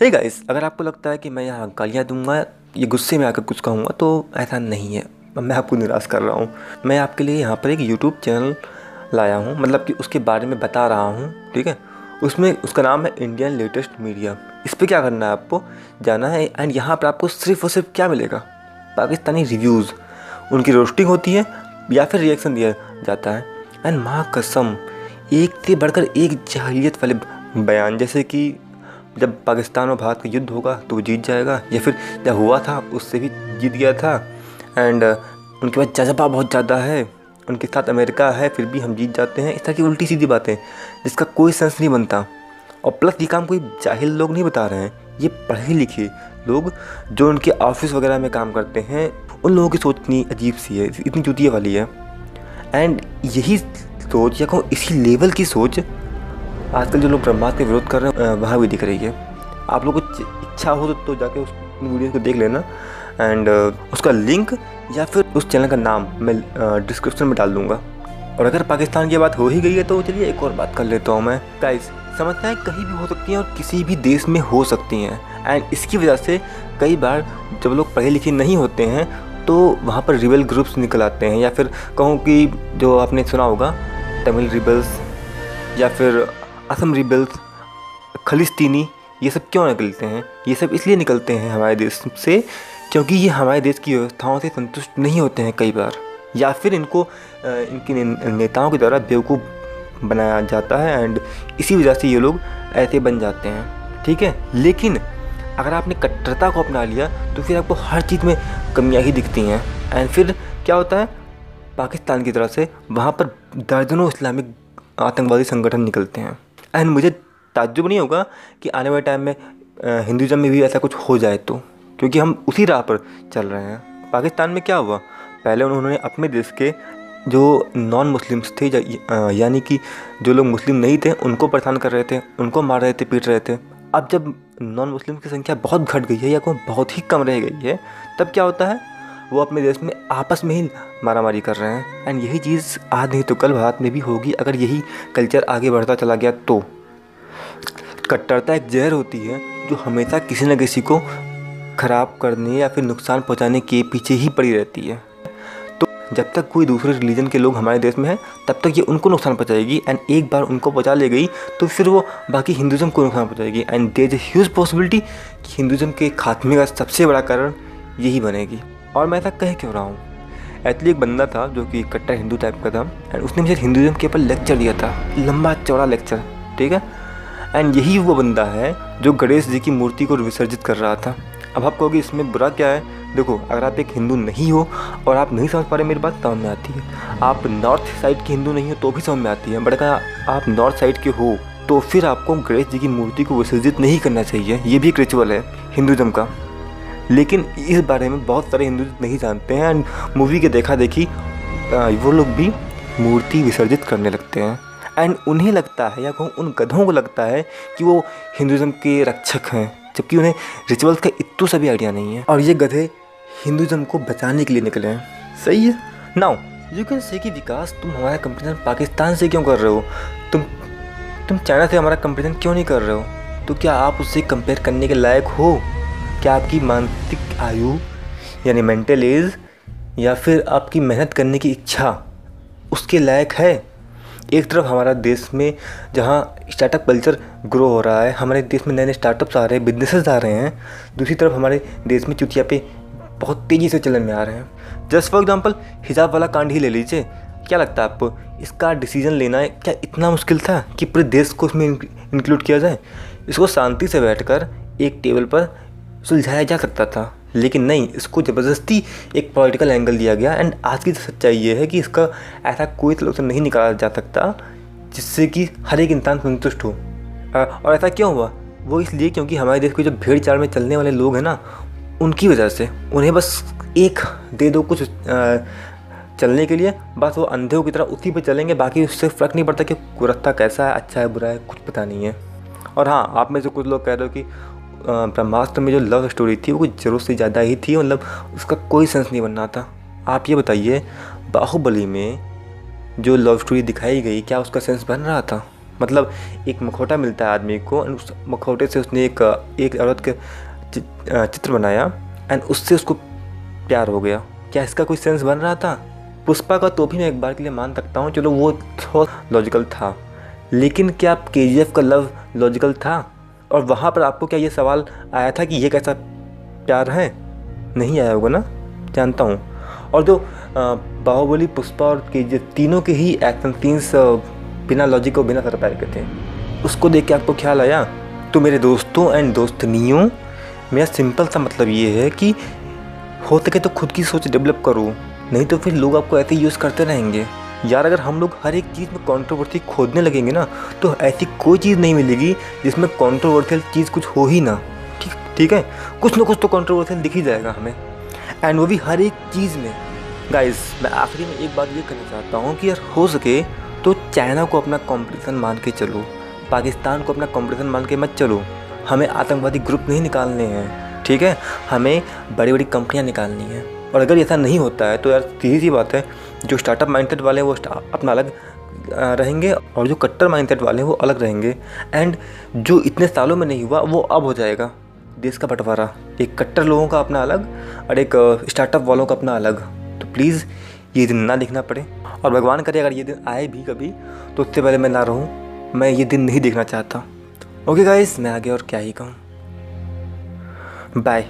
Hey guys अगर आपको लगता है कि मैं यहाँ गालियाँ दूँगा, ये गुस्से में आकर कुछ कहूँगा तो ऐसा नहीं है। मैं आपको निराश कर रहा हूँ। मैं आपके लिए यहाँ पर एक यूट्यूब चैनल लाया हूँ मतलब कि उसके बारे में बता रहा हूँ, ठीक है? उसमें, उसका नाम है इंडियन लेटेस्ट मीडिया इस पर क्या करना है आपको? जाना है एंड यहाँ पर आपको सिर्फ़ और सिर्फ़ क्या मिलेगा? पाकिस्तानी रिव्यूज़ उनकी रोस्टिंग होती है, या फिर रिएक्शन दिया जाता है। एंड माँ कसम, एक से बढ़कर एक जाहिलियत वाले बयान, जैसे कि जब पाकिस्तान और भारत का युद्ध होगा तो वो जीत जाएगा, या फिर जब हुआ था, उससे भी जीत गया था। एंड उनके पास जज्बा बहुत ज़्यादा है, उनके साथ अमेरिका है, फिर भी हम जीत जाते हैं। इस तरह की उल्टी सीधी बातें, जिसका कोई सेंस नहीं बनता। और प्लस ये काम कोई जाहिल लोग नहीं बता रहे हैं, ये पढ़े लिखे लोग, जो उनके ऑफ़िस वगैरह में काम करते हैं, उन लोगों की सोच इतनी अजीब सी है, इतनी जुतिया वाली है। एंड यही सोच या कहूँ इसी लेवल की सोच आजकल जो लोग ब्रह्मास्त्र के विरोध कर रहे हैं वहाँ भी दिख रही है। आप लोग को इच्छा हो तो जाके उस वीडियो को देख लेना। एंड उसका लिंक या फिर उस चैनल का नाम मैं डिस्क्रिप्शन में डाल दूँगा। और अगर पाकिस्तान की बात हो ही गई है तो चलिए एक और बात कर लेता हूँ मैं। गाइस समस्याएँ कहीं भी हो सकती हैं और किसी भी देश में हो सकती हैं। एंड इसकी वजह से कई बार जब लोग पढ़े लिखे नहीं होते हैं तो वहाँ पर रिबल ग्रुप्स निकल आते हैं। या फिर कहूँ कि जो आपने सुना होगा तमिल रिबल्स या फिर असम रिबल्स, खलिस्तीनी, ये सब क्यों निकलते हैं? ये सब इसलिए निकलते हैं हमारे देश से क्योंकि ये हमारे देश की व्यवस्थाओं से संतुष्ट नहीं होते हैं कई बार। या फिर इनको इनके नेताओं के द्वारा बेवकूफ़ बनाया जाता है एंड इसी वजह से ये लोग ऐसे बन जाते हैं। ठीक है? लेकिन अगर आपने कट्टरता को अपना लिया तो फिर आपको हर चीज़ में कमियाँ ही दिखती हैं। एंड फिर क्या होता है? पाकिस्तान की तरफ़ से वहाँ पर दर्जनों इस्लामिक आतंकवादी संगठन निकलते हैं। एंड मुझे ताज्जुब नहीं होगा कि आने वाले टाइम में हिंदुज़म में भी ऐसा कुछ हो जाए तो क्योंकि हम उसी राह पर चल रहे हैं। पाकिस्तान में क्या हुआ? पहले उन्होंने अपने देश के जो नॉन मुस्लिम्स थे यानी कि जो लोग मुस्लिम नहीं थे, उनको परेशान कर रहे थे, उनको मार रहे थे, पीट रहे थे। अब जब नॉन मुस्लिम की संख्या बहुत घट गई है, या कोई बहुत ही कम रह गई है, तब क्या होता है? वो अपने देश में आपस में ही मारामारी कर रहे हैं। एंड यही चीज़ आज नहीं तो कल भारत में भी होगी, अगर यही कल्चर आगे बढ़ता चला गया तो। कट्टरता एक जहर होती है, जो हमेशा किसी न किसी को ख़राब करने या फिर नुकसान पहुँचाने के पीछे ही पड़ी रहती है। तो जब तक कोई दूसरे रिलीजन के लोग हमारे देश में हैं, तब तक ये उनको नुकसान पहुंचाएगी एंड एक बार उनको पहुँचा ले गई तो फिर वो बाकी हिंदुज़म को नुकसान पहुंचाएगी। And there is huge possibility कि हिंदुज़म के खात्मे का सबसे बड़ा कारण यही बनेगी। और मैं ऐसा कह क्यों रहा हूँ? एक्चुअली एक बंदा था जो कि कट्टर हिंदू टाइप का था एंड उसने मुझे हिंदुज़म के ऊपर लेक्चर दिया था, लंबा चौड़ा लेक्चर ठीक है? एंड यही वो बंदा है जो गणेश जी की मूर्ति को विसर्जित कर रहा था। अब आप कहोगे, इसमें बुरा क्या है? देखो, अगर आप एक हिंदू नहीं हो और आप नहीं समझ पा रहे, मेरी बात समझ में आती है। आप नॉर्थ साइड के हिंदू नहीं हो तो भी समझ में आती है। बट अगर आप नॉर्थ साइड के हो तो फिर आपको गणेश जी की मूर्ति को विसर्जित नहीं करना चाहिए। ये भी एक रिचुअल है, हिंदुज़म का। लेकिन इस बारे में बहुत सारे हिंदू नहीं जानते हैं। एंड मूवी के देखा देखी वो लोग भी मूर्ति विसर्जित करने लगते हैं। एंड उन्हें लगता है, या कहूँ, उन गधों को लगता है कि वो हिंदुज़म के रक्षक हैं, जबकि उन्हें रिचुअल्स का इतू सा भी आइडिया नहीं है। और ये गधे हिंदुज़म को बचाने के लिए निकले हैं। सही है। नाउ यू कैन से कि विकास, तुम हमारा कंपेरिजन पाकिस्तान से क्यों कर रहे हो? तुम तुम चाइना से हमारा कंपेरिजन क्यों नहीं कर रहे हो? तो क्या आप उससे कंपेयर करने के लायक हो? क्या आपकी मानसिक आयु, यानी मेंटल एज या फिर आपकी मेहनत करने की इच्छा, उसके लायक है? एक तरफ़ हमारा देश में जहाँ स्टार्टअप कल्चर ग्रो हो रहा है, हमारे देश में नए नए स्टार्टअप्स आ रहे हैं बिजनेसेस आ रहे हैं, दूसरी तरफ़ हमारे देश में चुतिया पे बहुत तेज़ी से चलन में आ रहे हैं। जस्ट फॉर एग्ज़ाम्पल हिजाब वाला कांड ही ले लीजिए। क्या लगता है आपको, इसका डिसीज़न लेना है, क्या इतना मुश्किल था कि पूरे देश को उसमें इंक्लूड किया जाए? इसको शांति से बैठकर एक टेबल पर सुलझाया जा सकता था। लेकिन नहीं, इसको ज़बरदस्ती एक पॉलिटिकल एंगल दिया गया। एंड आज की सच्चाई ये है कि इसका ऐसा कोई सलूशन नहीं निकाला जा सकता, जिससे कि हर एक इंसान संतुष्ट हो। और ऐसा क्यों हुआ? वो इसलिए क्योंकि हमारे देश के जो भीड़ चाड़ में चलने वाले लोग हैं ना, उनकी वजह से, उन्हें बस एक, दे दो कुछ चलने के लिए, बस वो अंधे की तरह उसी पर चलेंगे, बाकी उससे फ़र्क नहीं पड़ता कि रास्ता कैसा है अच्छा है, बुरा है, कुछ पता नहीं है। और हाँ आप में से कुछ लोग कह रहे हो कि ब्रह्मास्त्र में जो लव स्टोरी थी, वो कुछ ज़रूरत से ज़्यादा ही थी मतलब उसका कोई सेंस नहीं बनना था। आप ये बताइए, बाहुबली में जो लव स्टोरी दिखाई गई, क्या उसका सेंस बन रहा था? मतलब एक मखौटा मिलता है आदमी को एंड उस मखौटे से उसने एक एक औरत के चित्र बनाया एंड उससे उसको प्यार हो गया। क्या इसका कोई सेंस बन रहा था? पुष्पा का तो भी मैं एक बार के लिए मान सकता हूँ, चलो वो थोड़ा लॉजिकल था। लेकिन क्या के का लव लॉजिकल था? और वहाँ पर आपको क्या ये सवाल आया था कि ये कैसा प्यार है? नहीं आया होगा ना? जानता हूँ। और जो बाहुबली, पुष्पा और के जी तीनों के ही एक्शन सीन्स बिना लॉजिक और बिना सर पैर के थे। उसको देख के आपको ख्याल आया? तो मेरे दोस्तों एंड दोस्त दोस्तनियों, मेरा सिंपल सा मतलब ये है कि हो सके तो खुद की सोच डेवलप करो, नहीं तो फिर लोग आपको ऐसे यूज़ करते रहेंगे। यार, अगर हम लोग हर एक चीज़ में कंट्रोवर्सी खोदने लगेंगे ना तो ऐसी कोई चीज़ नहीं मिलेगी जिसमें कंट्रोवर्शियल चीज़ कुछ हो ही ना। ठीक ठीक है? कुछ ना कुछ तो कंट्रोवर्शियल दिख ही जाएगा हमें। एंड वो भी हर एक चीज़ में। गाइस मैं आखिरी में एक बात ये कहना चाहता हूँ कि यार, हो सके तो चाइना को अपना कॉम्पिटिशन मान के चलो। पाकिस्तान को अपना कंपटीशन मान के मत चलो। हमें आतंकवादी ग्रुप नहीं निकालने हैं। ठीक है? हमें बड़ी बड़ी कंपनियाँ निकालनी हैं। और अगर ऐसा नहीं होता है तो यार, सीधी सी बात है जो स्टार्टअप माइंडसेट वाले हैं, वो अपना अलग रहेंगे और जो कट्टर माइंडसेट वाले हैं, वो अलग रहेंगे। एंड जो इतने सालों में नहीं हुआ, वो अब हो जाएगा। देश का बंटवारा। एक कट्टर लोगों का अपना अलग और एक स्टार्टअप वालों का अपना अलग। तो प्लीज़ ये दिन ना देखना पड़े। और भगवान करे, अगर ये दिन आए भी कभी तो उससे पहले मैं ना रहूँ। मैं ये दिन नहीं देखना चाहता। ओके गाइस मैं आगे और क्या ही कहूँ। बाय